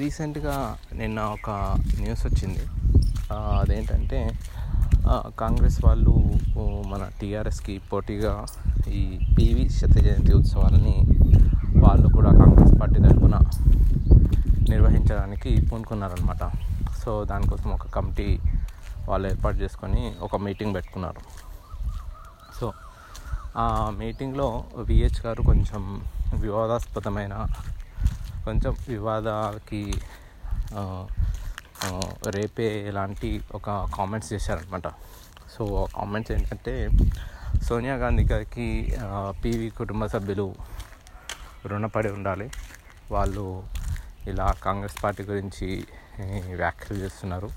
రీసెంట్గా నిన్న ఒక న్యూస్ వచ్చింది. అదేంటంటే కాంగ్రెస్ వాళ్ళు మన టీఆర్ఎస్కి పోటీగా ఈ పివి శత జయంతి ఉత్సవాలని వాళ్ళు కూడా కాంగ్రెస్ పార్టీ తరఫున నిర్వహించడానికి పూనుకున్నారనమాట సో దానికోసం ఒక కమిటీ వాళ్ళు ఏర్పాటు చేసుకొని ఒక మీటింగ్ పెట్టుకున్నారు. సో ఆ మీటింగ్లో విహెచ్ గారు కొంచెం వివాదాస్పదమైన కొంచెం వివాదాలకి రేపే ఇలాంటి ఒక కామెంట్స్ చేశారనమాట సో కామెంట్స్ ఏంటంటే సోనియా గాంధీ గారికి పీవీ కుటుంబ సభ్యులు రుణపడి ఉండాలి. వాళ్ళు ఇలా కాంగ్రెస్ పార్టీ గురించి వ్యాఖ్యలు చేస్తున్నారు.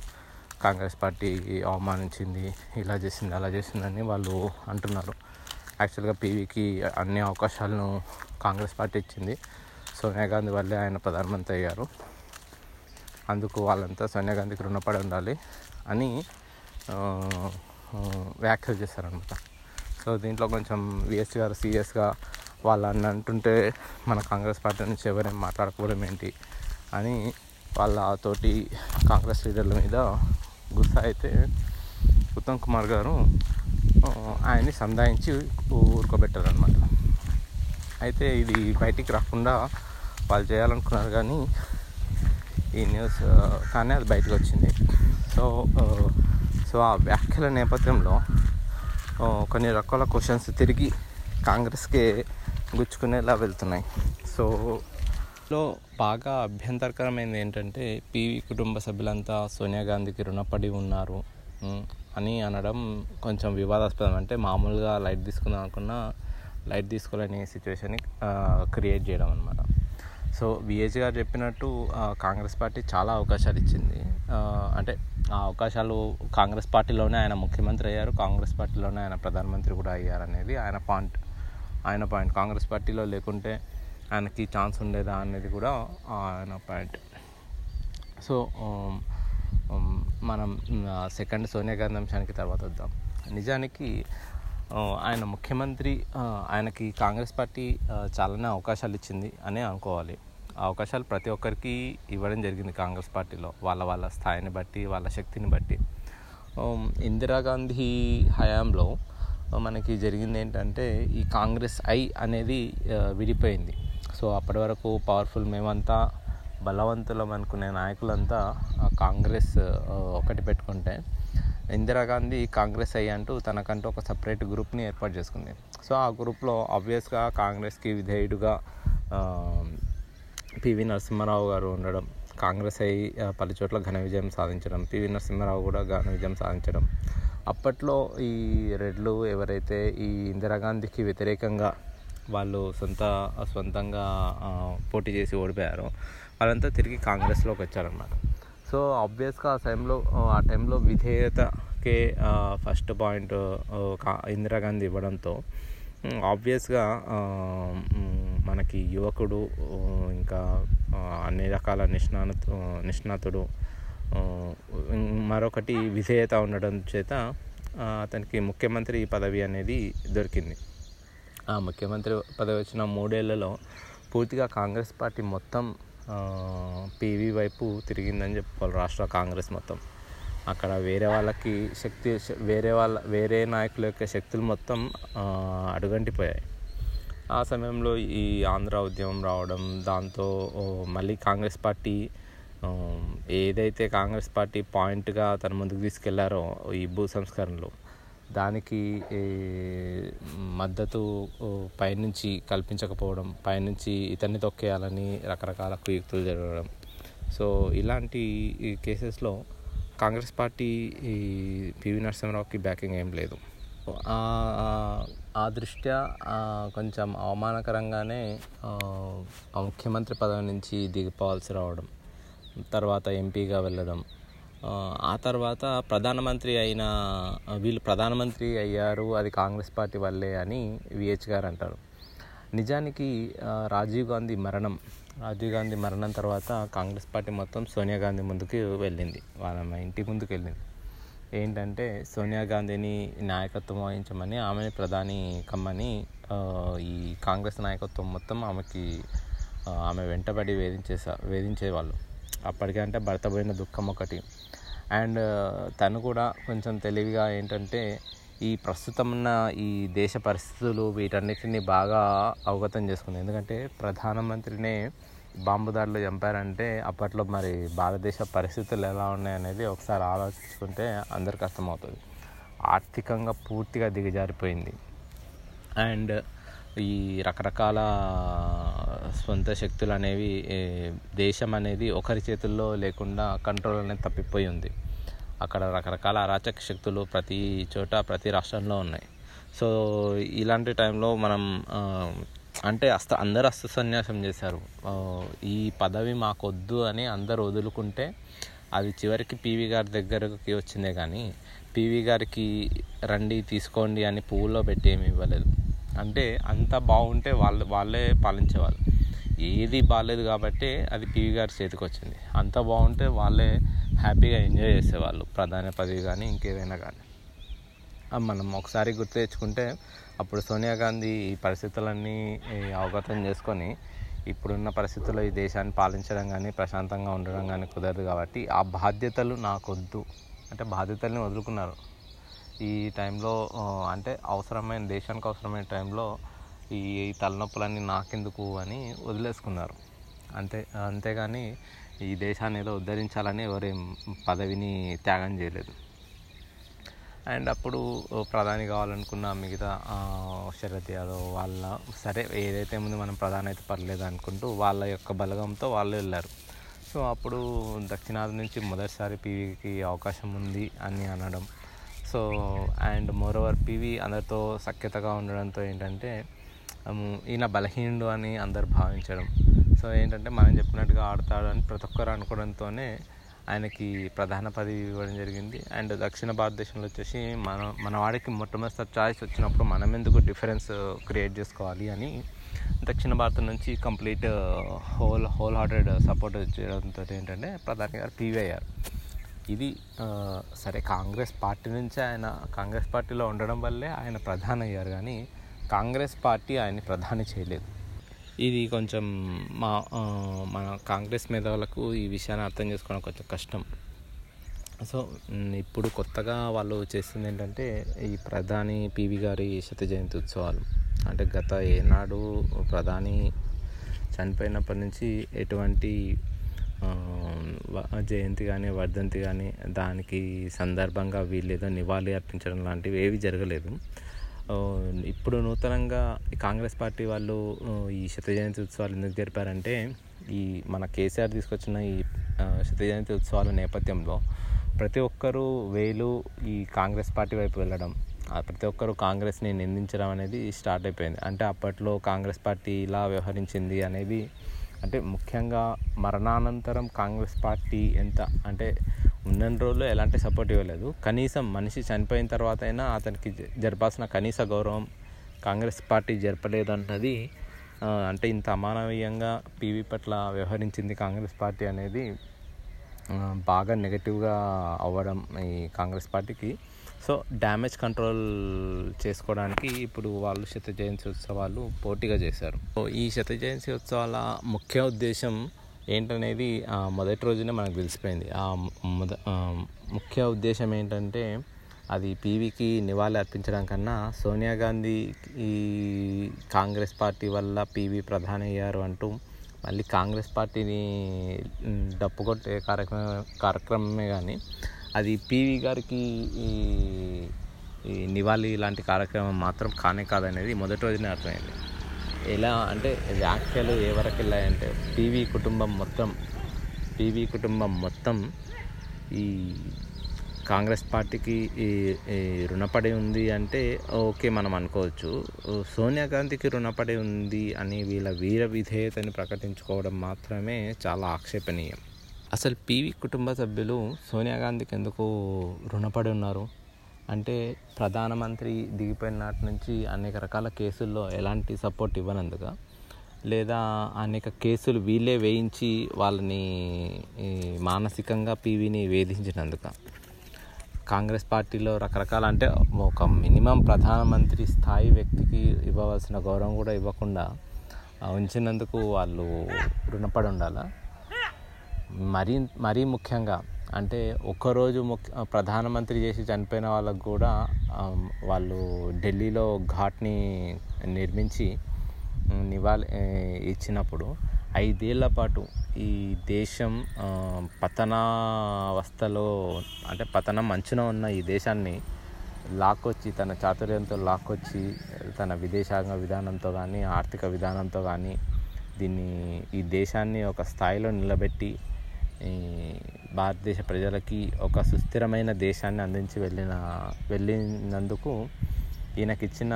కాంగ్రెస్ పార్టీ అవమానించింది ఇలా చేసింది అలా చేసిందని వాళ్ళు అంటున్నారు. యాక్చువల్గా పీవీకి అన్ని అవకాశాలను కాంగ్రెస్ పార్టీ ఇచ్చింది. సోనియా గాంధీ వల్లే ఆయన ప్రధానమంత్రి అయ్యారు. అందుకు వాళ్ళంతా సోనియా గాంధీకి రుణపడి ఉండాలి అని వ్యాఖ్యలు చేశారనమాట సో దీంట్లో కొంచెం విఎస్ గారు సీరియస్గా వాళ్ళని అంటుంటే మన కాంగ్రెస్ పార్టీ నుంచి ఎవరేం మాట్లాడకపోవడం ఏంటి అని వాళ్ళ తోటి కాంగ్రెస్ లీడర్ల మీద గుస్సా అయితే ఉత్తమ్ కుమార్ గారు ఆయన్ని సంధాయించి ఊరుకోబెట్టారనమాట అయితే ఇది బయటికి రాకుండా వాళ్ళు చేయాలనుకున్నారు కానీ ఈ న్యూస్ కానీ అది బయటకు వచ్చింది. సో సో ఆ వ్యాఖ్యల నేపథ్యంలో కొన్ని రకాల క్వశ్చన్స్ తిరిగి కాంగ్రెస్కే గుచ్చుకునేలా వెళ్తున్నాయి. సో లో బాగా అభ్యంతరకరమైనది ఏంటంటే పీవీ కుటుంబ సభ్యులంతా సోనియా గాంధీకి రుణపడి ఉన్నారు అని అనడం కొంచెం వివాదాస్పదం. అంటే మామూలుగా లైట్ తీసుకుందాం అనుకున్నా లైట్ తీసుకోలేని సిచ్యువేషన్ని క్రియేట్ చేయడం అనమాట సో విహెచ్ గారు చెప్పినట్టు కాంగ్రెస్ పార్టీ చాలా అవకాశాలు ఇచ్చింది. అంటే ఆ అవకాశాలు కాంగ్రెస్ పార్టీలోనే ఆయన ముఖ్యమంత్రి అయ్యారు కాంగ్రెస్ పార్టీలోనే ఆయన ప్రధానమంత్రి కూడా అయ్యారు అనేది ఆయన పాయింట్. ఆయన పాయింట్. కాంగ్రెస్ పార్టీలో లేకుంటే ఆయనకి ఛాన్స్ ఉండేదా అనేది కూడా ఆయన పాయింట్. సో మనం సెకండ్ సోనియా గాంధీ అంశానికి తర్వాత వద్దాం. నిజానికి ఆయన ముఖ్యమంత్రి ఆయనకి కాంగ్రెస్ పార్టీ చాలానే అవకాశాలు ఇచ్చింది అని అనుకోవాలి. అవకాశాలు ప్రతి ఒక్కరికి ఇవ్వడం జరిగింది కాంగ్రెస్ పార్టీలో. వాళ్ళ వాళ్ళ స్థాయిని బట్టి వాళ్ళ శక్తిని బట్టి. ఇందిరాగాంధీ హయాంలో మనకి జరిగింది ఏంటంటే ఈ కాంగ్రెస్ ఐ అనేది విడిపోయింది. సో అప్పటి వరకు పవర్ఫుల్ మేమంతా బలవంతులం అనుకునే నాయకులంతా కాంగ్రెస్ ఒకటి పెట్టుకుంటే ఇందిరాగాంధీ కాంగ్రెస్ అయ్యి అంటూ తనకంటూ ఒక సపరేట్ గ్రూప్ని ఏర్పాటు చేసుకుంది. సో ఆ గ్రూప్లో ఆబ్వియస్గా కాంగ్రెస్కి విధేయుడుగా పివి నరసింహారావు గారు ఉండడం కాంగ్రెస్ అయి పలు చోట్ల ఘన విజయం సాధించడం పివి నరసింహారావు కూడా ఘన విజయం సాధించడం. అప్పట్లో ఈ రెడ్లు ఎవరైతే ఈ ఇందిరాగాంధీకి వ్యతిరేకంగా వాళ్ళు సొంత సొంతంగా పోటీ చేసి ఓడిపోయారో వాళ్ళంతా తిరిగి కాంగ్రెస్లోకి వచ్చారనమాట సో ఆబ్వియస్గా ఆ టైంలో ఆ టైంలో విధేయతకే ఫస్ట్ పాయింట్ ఇందిరాగాంధీ ఇవ్వడంతో ఆబ్వియస్గా మనకి యువకుడు ఇంకా అన్ని రకాల నిష్ణాత నిష్ణాతుడు మరొకటి విధేయత ఉండడం చేత అతనికి ముఖ్యమంత్రి పదవి అనేది దొరికింది. ఆ ముఖ్యమంత్రి పదవి వచ్చిన మూడేళ్ళలో పూర్తిగా కాంగ్రెస్ పార్టీ మొత్తం పీవీ వైపు తిరిగిందని చెప్పుకోవాలి రాష్ట్ర కాంగ్రెస్ మొత్తం. అక్కడ వేరే వాళ్ళకి శక్తి వేరే వాళ్ళ వేరే నాయకుల యొక్క శక్తులు మొత్తం అడుగంటిపోయాయి. ఆ సమయంలో ఈ ఆంధ్ర ఉద్యమం రావడం దాంతో మళ్ళీ కాంగ్రెస్ పార్టీ ఏదైతే కాంగ్రెస్ పార్టీ పాయింట్గా తన ముందుకు తీసుకెళ్ళారో ఈ భూ సంస్కరణలు దానికి మద్దతు పైనుంచి కల్పించకపోవడం పైనుంచి ఇతన్ని తొక్కేయాలని రకరకాల కుయుక్తులు జరగడం. సో ఇలాంటి కేసెస్లో కాంగ్రెస్ పార్టీ ఈ పివి నరసింహరావుకి బ్యాకింగ్ ఏం లేదు. ఆ- దృష్ట్యా కొంచెం అవమానకరంగానే ముఖ్యమంత్రి పదవి నుంచి దిగిపోవాల్సి రావడం తర్వాత ఎంపీగా వెళ్ళడం ఆ, తర్వాత ప్రధానమంత్రి అయిన వీళ్ళు ప్రధానమంత్రి అయ్యారు అది కాంగ్రెస్ పార్టీ వల్లే అని విహెచ్ గారు అంటారు. నిజానికి రాజీవ్ గాంధీ మరణం రాజీవ్ గాంధీ మరణం తర్వాత కాంగ్రెస్ పార్టీ మొత్తం సోనియా గాంధీ ముందుకు వెళ్ళింది వాళ్ళ ఇంటి ముందుకు వెళ్ళింది. ఏంటంటే సోనియా గాంధీని నాయకత్వం వహించమని ఆమెని ప్రధాని కమ్మని ఈ కాంగ్రెస్ నాయకత్వం మొత్తం ఆమెకి ఆమె వెంటబడి వేధించేసా వేధించేవాళ్ళు. అప్పటికంటే భర్త పోయిన దుఃఖం ఒకటి. అండ్ తను కూడా కొంచెం తెలివిగా ఏంటంటే ఈ ప్రస్తుతం ఉన్న ఈ దేశ పరిస్థితులు వీటన్నిటిని బాగా అవగతం చేసుకుంది. ఎందుకంటే ప్రధానమంత్రినే బాంబు దాడిలో చంపారంటే అప్పట్లో మరి భారతదేశ పరిస్థితులు ఎలా ఉన్నాయనేది ఒకసారి ఆలోచించుకుంటే అందరికి అర్థమవుతుంది. ఆర్థికంగా పూర్తిగా దిగజారిపోయింది. అండ్ ఈ రకరకాల సొంత శక్తులు అనేవి దేశం అనేది ఒకరి చేతుల్లో లేకుండా కంట్రోల్ అనేది తప్పిపోయి ఉంది. అక్కడ రకరకాల అరాచక శక్తులు ప్రతి చోట ప్రతి రాష్ట్రంలో ఉన్నాయి. సో ఇలాంటి టైంలో మనం అంటే అస్త అందరు అస్త సన్యాసం చేశారు. ఈ పదవి మాకొద్దు అని అందరు వదులుకుంటే అది చివరికి పీవీ గారి దగ్గరకి వచ్చిందే కానీ పీవీ గారికి రండి తీసుకోండి అని పువ్వులో పెట్టి ఏమి ఇవ్వలేదు. అంటే అంత బాగుంటే వాళ్ళు వాళ్ళే పాలించేవాళ్ళు. ఏది బాగాలేదు కాబట్టి అది పీవీ గారి చేతికి వచ్చింది. అంత బాగుంటే వాళ్ళే హ్యాపీగా ఎంజాయ్ చేసేవాళ్ళు. ప్రధాన పదవి కానీ ఇంకేదైనా కానీ మనం ఒకసారి గుర్తు తెచ్చుకుంటే అప్పుడు సోనియా గాంధీ ఈ పరిస్థితులన్నీ అవగతం చేసుకొని ఇప్పుడున్న పరిస్థితుల్లో ఈ దేశాన్ని పాలించడం కానీ ప్రశాంతంగా ఉండడం కానీ కుదరదు కాబట్టి ఆ బాధ్యతలు నాకొద్దు. అంటే బాధ్యతల్ని వదులుకున్నారు. ఈ టైంలో అంటే అవసరమైన దేశానికి అవసరమైన టైంలో ఈ ఈ తలనొప్పులన్నీ నాకెందుకు అని వదిలేసుకున్నారు. అంతే అంతేగాని ఈ దేశాన్ని ఏదో ఉద్ధరించాలని ఎవరేం పదవిని త్యాగం చేయలేదు. అండ్ అప్పుడు ప్రధాని కావాలనుకున్న మిగతా శరత్ యాదవ్ వాళ్ళ సరే ఏదైతే ముందు మనం ప్రధాని అయితే పర్లేదు అనుకుంటూ వాళ్ళ యొక్క బలగంతో వాళ్ళు వెళ్ళారు. సో అప్పుడు దక్షిణాది నుంచి మొదటిసారి పీవీకి అవకాశం ఉంది అని అనడం. సో అండ్ మోరోవర్ పీవీ అందరితో సఖ్యతగా ఉండడంతో ఏంటంటే ఈయన బలహీనుడు అని అందరు భావించడం. సో ఏంటంటే మనం చెప్పినట్టుగా ఆడతాడు అని ప్రతి ఒక్కరు అనుకోవడంతోనే ఆయనకి ప్రధాన పదవి ఇవ్వడం జరిగింది. అండ్ దక్షిణ భారతదేశంలో వచ్చేసి మన మన వాడికి మొట్టమొదటి చాయిస్ వచ్చినప్పుడు మనం ఎందుకు డిఫరెన్స్ క్రియేట్ చేసుకోవాలి అని దక్షిణ భారతం నుంచి complete whole whole hearted support చేయడంతో ఏంటంటే ప్రధాని గారు పీవీఆర్ ఇది uh, సరే కాంగ్రెస్ పార్టీ నుంచి ఆయన కాంగ్రెస్ పార్టీలో ఉండడం వల్లే ఆయన ప్రధాని అయ్యారు కానీ కాంగ్రెస్ పార్టీ ఆయన్ని ప్రధాని చేయలేదు. ఇది కొంచెం మా మన కాంగ్రెస్ మేధావులకు ఈ విషయాన్ని అర్థం చేసుకోవడం కొంచెం కష్టం. సో ఇప్పుడు కొత్తగా వాళ్ళు చేస్తుంది ఏంటంటే ఈ ప్రధాని పివి గారి శత జయంతి ఉత్సవాలు. అంటే గత ఏనాడు ప్రధాని చనిపోయినప్పటి నుంచి ఎటువంటి జయంతి కానీ వర్ధంతి కానీ దానికి సందర్భంగా వీళ్ళు ఏదో నివాళి అర్పించడం లాంటివి ఏవి జరగలేదు. ఇప్పుడు నూతనంగా ఈ కాంగ్రెస్ పార్టీ వాళ్ళు ఈ శత జయంతి ఉత్సవాలు ఎందుకు జరిపారంటే ఈ మన కేసీఆర్ తీసుకొచ్చిన ఈ ఆ, శత జయంతి ఉత్సవాల నేపథ్యంలో ప్రతి ఒక్కరూ వేలు ఈ కాంగ్రెస్ పార్టీ వైపు వెళ్ళడం ప్రతి ఒక్కరూ కాంగ్రెస్ని నిందించడం అనేది స్టార్ట్ అయిపోయింది. అంటే అప్పట్లో కాంగ్రెస్ పార్టీ ఇలా వ్యవహరించింది అనేది అంటే ముఖ్యంగా మరణానంతరం కాంగ్రెస్ పార్టీ ఎంత అంటే ఉన్న రోజుల్లో ఎలాంటి సపోర్ట్ ఇవ్వలేదు. కనీసం మనిషి చనిపోయిన తర్వాత అయినా అతనికి జరపాల్సిన కనీస గౌరవం కాంగ్రెస్ పార్టీ జరపలేదన్నది అంటే ఇంత అమానవీయంగా పీవీ పట్ల వ్యవహరించింది కాంగ్రెస్ పార్టీ అనేది బాగా నెగటివ్గా అవ్వడం ఈ కాంగ్రెస్ పార్టీకి. సో డ్యామేజ్ కంట్రోల్ చేసుకోవడానికి ఇప్పుడు వాళ్ళు శత జయంతి ఉత్సవాలు పోటీగా చేశారు. సో ఈ శత జయంతి ఉత్సవాల ముఖ్య ఉద్దేశం ఏంటనేది మొదటి రోజునే మనకు తెలిసిపోయింది. ఆ మొద ముఖ్య ఉద్దేశం ఏంటంటే అది పీవీకి నివాళి అర్పించడం కన్నా సోనియా గాంధీ ఈ కాంగ్రెస్ పార్టీ వల్ల పీవీ ప్రధాని అయ్యారు అంటూ మళ్ళీ కాంగ్రెస్ పార్టీని డప్పు కొట్టే కార్యక్రమం కార్యక్రమమే కానీ అది పీవీ గారికి ఈ ఈ నివాళి లాంటి కార్యక్రమం మాత్రం కానే కాదనేది మొదటి రోజునే అర్థమైంది. ఎలా అంటే వ్యాఖ్యలు ఏ వరకు వెళ్ళాయంటే పీవీ కుటుంబం మొత్తం పీవీ కుటుంబం మొత్తం ఈ కాంగ్రెస్ పార్టీకి ఈ ఈ రుణపడి ఉంది అంటే ఓకే మనం అనుకోవచ్చు. సోనియా గాంధీకి రుణపడి ఉంది అని వీళ్ళ వీర విధేయతని ప్రకటించుకోవడం మాత్రమే చాలా ఆక్షేపణీయం. అసలు పీవీ కుటుంబ సభ్యులు సోనియా గాంధీకి ఎందుకు రుణపడి ఉన్నారు? అంటే ప్రధానమంత్రి దిగిపోయిన నాటి నుంచి అనేక రకాల కేసుల్లో ఎలాంటి సపోర్ట్ ఇవ్వనందుగా లేదా అనేక కేసులు వీళ్ళే వేయించి వాళ్ళని మానసికంగా పీవీని వేధించినందుక? కాంగ్రెస్ పార్టీలో రకరకాల అంటే ఒక మినిమం ప్రధానమంత్రి స్థాయి వ్యక్తికి ఇవ్వవలసిన గౌరవం కూడా ఇవ్వకుండా ఉంచినందుకు వాళ్ళు రుణపడి ఉండాలి మరీ మరీ ముఖ్యంగా అంటే ఒక్కరోజు ముఖ్య ప్రధానమంత్రి చేసి చనిపోయిన వాళ్ళకు కూడా వాళ్ళు ఢిల్లీలో ఘాట్ని నిర్మించి నివాళి ఇచ్చినప్పుడు ఐదేళ్ళ పాటు ఈ దేశం పతనావస్థలో అంటే పతనం మంచున ఉన్న ఈ దేశాన్ని లాక్కొచ్చి తన చాతుర్యంతో లాక్కొచ్చి తన విదేశాంగ విధానంతో కానీ ఆర్థిక విధానంతో కానీ దీన్ని ఈ దేశాన్ని ఒక స్థాయిలో నిలబెట్టి ఈ భారతదేశ ప్రజలకి ఒక సుస్థిరమైన దేశాన్ని అందించి వెళ్ళిన వెళ్ళినందుకు ఈయనకి ఇచ్చిన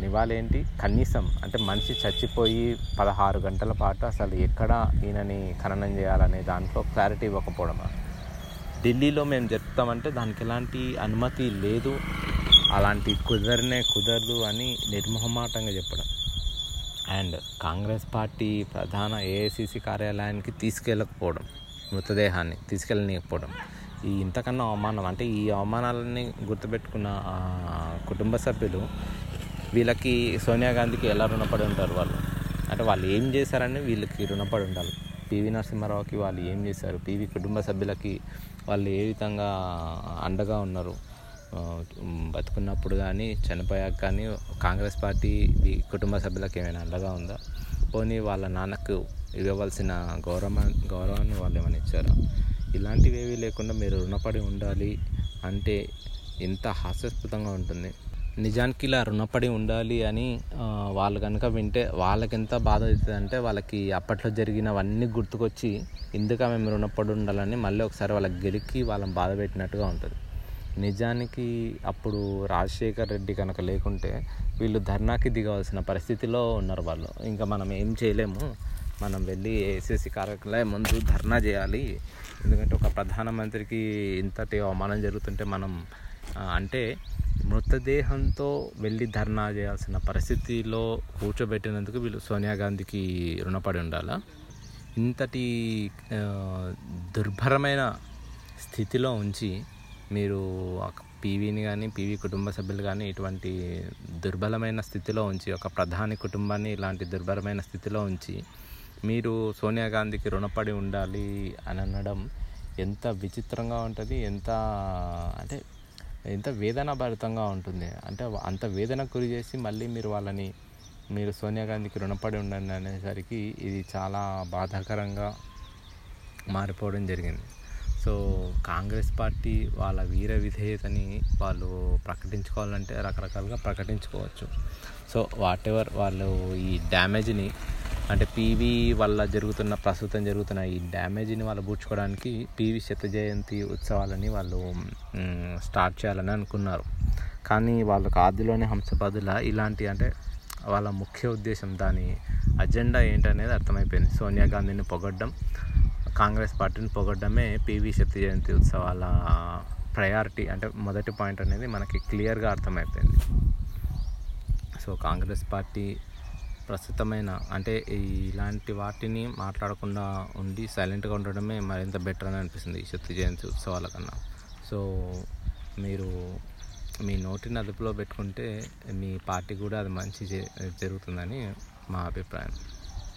నివాళేంటి? కనీసం అంటే మనిషి చచ్చిపోయి పదహారు గంటల పాటు అసలు ఎక్కడ ఈయనని ఖననం చేయాలనే దాంట్లో క్లారిటీ ఇవ్వకపోవడం ఢిల్లీలో మేము చెప్తామంటే దానికి ఎలాంటి అనుమతి లేదు. అలాంటి కుదరనే కుదరదు అని నిర్మహమాటంగా చెప్పడం. అండ్ కాంగ్రెస్ పార్టీ ప్రధాన ఏఐసిసి కార్యాలయానికి తీసుకెళ్ళకపోవడం మృతదేహాన్ని తీసుకెళ్ళనీయకపోవడం. ఈ ఇంతకన్నా అవమానం అంటే ఈ అవమానాలని గుర్తుపెట్టుకున్న కుటుంబ సభ్యులు వీళ్ళకి సోనియా గాంధీకి ఎలా రుణపడి ఉంటారు వాళ్ళు? అంటే వాళ్ళు ఏం చేశారని వీళ్ళకి రుణపడి ఉండాలి. పివి నరసింహారావుకి వాళ్ళు ఏం చేశారు? పివి కుటుంబ సభ్యులకి వాళ్ళు ఏ విధంగా అండగా ఉన్నారు? బతుకున్నప్పుడు కానీ చనిపోయాక కానీ కాంగ్రెస్ పార్టీ కుటుంబ సభ్యులకు ఏమైనా అండగా ఉందా? పోనీ వాళ్ళ నాన్నకు ఇవ్వవలసిన గౌరవ గౌరవాన్ని వాళ్ళు ఏమైనా ఇచ్చారా? ఇలాంటివి లేకుండా మీరు రుణపడి ఉండాలి అంటే ఎంత హాస్యాస్పదంగా ఉంటుంది. నిజానికి ఇలా రుణపడి ఉండాలి అని వాళ్ళు కనుక వింటే వాళ్ళకి ఎంత బాధ అవుతుంది అంటే వాళ్ళకి అప్పట్లో జరిగినవన్నీ గుర్తుకొచ్చి ఎందుక మేము రుణపడి ఉండాలని మళ్ళీ ఒకసారి వాళ్ళకి గెలికి వాళ్ళని బాధ పెట్టినట్టుగా ఉంటుంది. నిజానికి అప్పుడు రాజశేఖర్ రెడ్డి కనుక లేకుంటే వీళ్ళు ధర్నాకి దిగవలసిన పరిస్థితిలో ఉన్నారు వాళ్ళు. ఇంకా మనం ఏం చేయలేము. మనం వెళ్ళి ఏసీసీ కార్యాలయం ముందు ధర్నా చేయాలి. ఎందుకంటే ఒక ప్రధానమంత్రికి ఇంతటి అవమానం జరుగుతుంటే మనం అంటే మృతదేహంతో వెళ్ళి ధర్నా చేయాల్సిన పరిస్థితిలో కూర్చోబెట్టినందుకు వీళ్ళు సోనియా గాంధీకి రుణపడి ఉండాలా? ఇంతటి దుర్భరమైన స్థితిలో ఉంచి మీరు పీవీని కానీ పీవీ కుటుంబ సభ్యులు కానీ ఇటువంటి దుర్బలమైన స్థితిలో ఉంచి ఒక ప్రధాని కుటుంబాన్ని ఇలాంటి దుర్భరమైన స్థితిలో ఉంచి మీరు సోనియా గాంధీకి రుణపడి ఉండాలి అని అనడం ఎంత విచిత్రంగా ఉంటుంది ఎంత అంటే ఎంత వేదనాభరితంగా ఉంటుంది. అంటే అంత వేదనకు గురి చేసి మళ్ళీ మీరు వాళ్ళని మీరు సోనియా గాంధీకి రుణపడి ఉండండి అనేసరికి ఇది చాలా బాధాకరంగా మారిపోవడం జరిగింది. సో కాంగ్రెస్ పార్టీ వాళ్ళ వీర విధేయతని వాళ్ళు ప్రకటించుకోవాలంటే రకరకాలుగా ప్రకటించుకోవచ్చు. సో వాట్ ఎవర్ వాళ్ళు ఈ డ్యామేజ్ని అంటే పీవీ వల్ల జరుగుతున్న ప్రస్తుతం జరుగుతున్న ఈ డ్యామేజ్ని వాళ్ళు పూడ్చుకోవడానికి పీవీ శత జయంతి ఉత్సవాలని వాళ్ళు స్టార్ట్ చేయాలని అనుకున్నారు. కానీ వాళ్ళకు ఆదిలోనే హంసపదుల ఇలాంటి అంటే వాళ్ళ ముఖ్య ఉద్దేశం దాని అజెండా ఏంటనేది అర్థమైపోయింది. సోనియా గాంధీని పొగడ్డం కాంగ్రెస్ పార్టీని పొగడ్డమే పీవీ శత జయంతి ఉత్సవాల ప్రయారిటీ అంటే మొదటి పాయింట్ అనేది మనకి క్లియర్గా అర్థమైపోయింది. సో కాంగ్రెస్ పార్టీ ప్రస్తుతమైన అంటే ఇలాంటి వాటిని మాట్లాడకుండా ఉండి సైలెంట్గా ఉండడమే మరింత బెటర్ అని అనిపిస్తుంది ఈ శక్తి జయంతి ఉత్సవాల కన్నా. సో మీరు మీ నోటిని అదుపులో పెట్టుకుంటే మీ పార్టీ కూడా అది మంచి జరుగుతుందని మా అభిప్రాయం.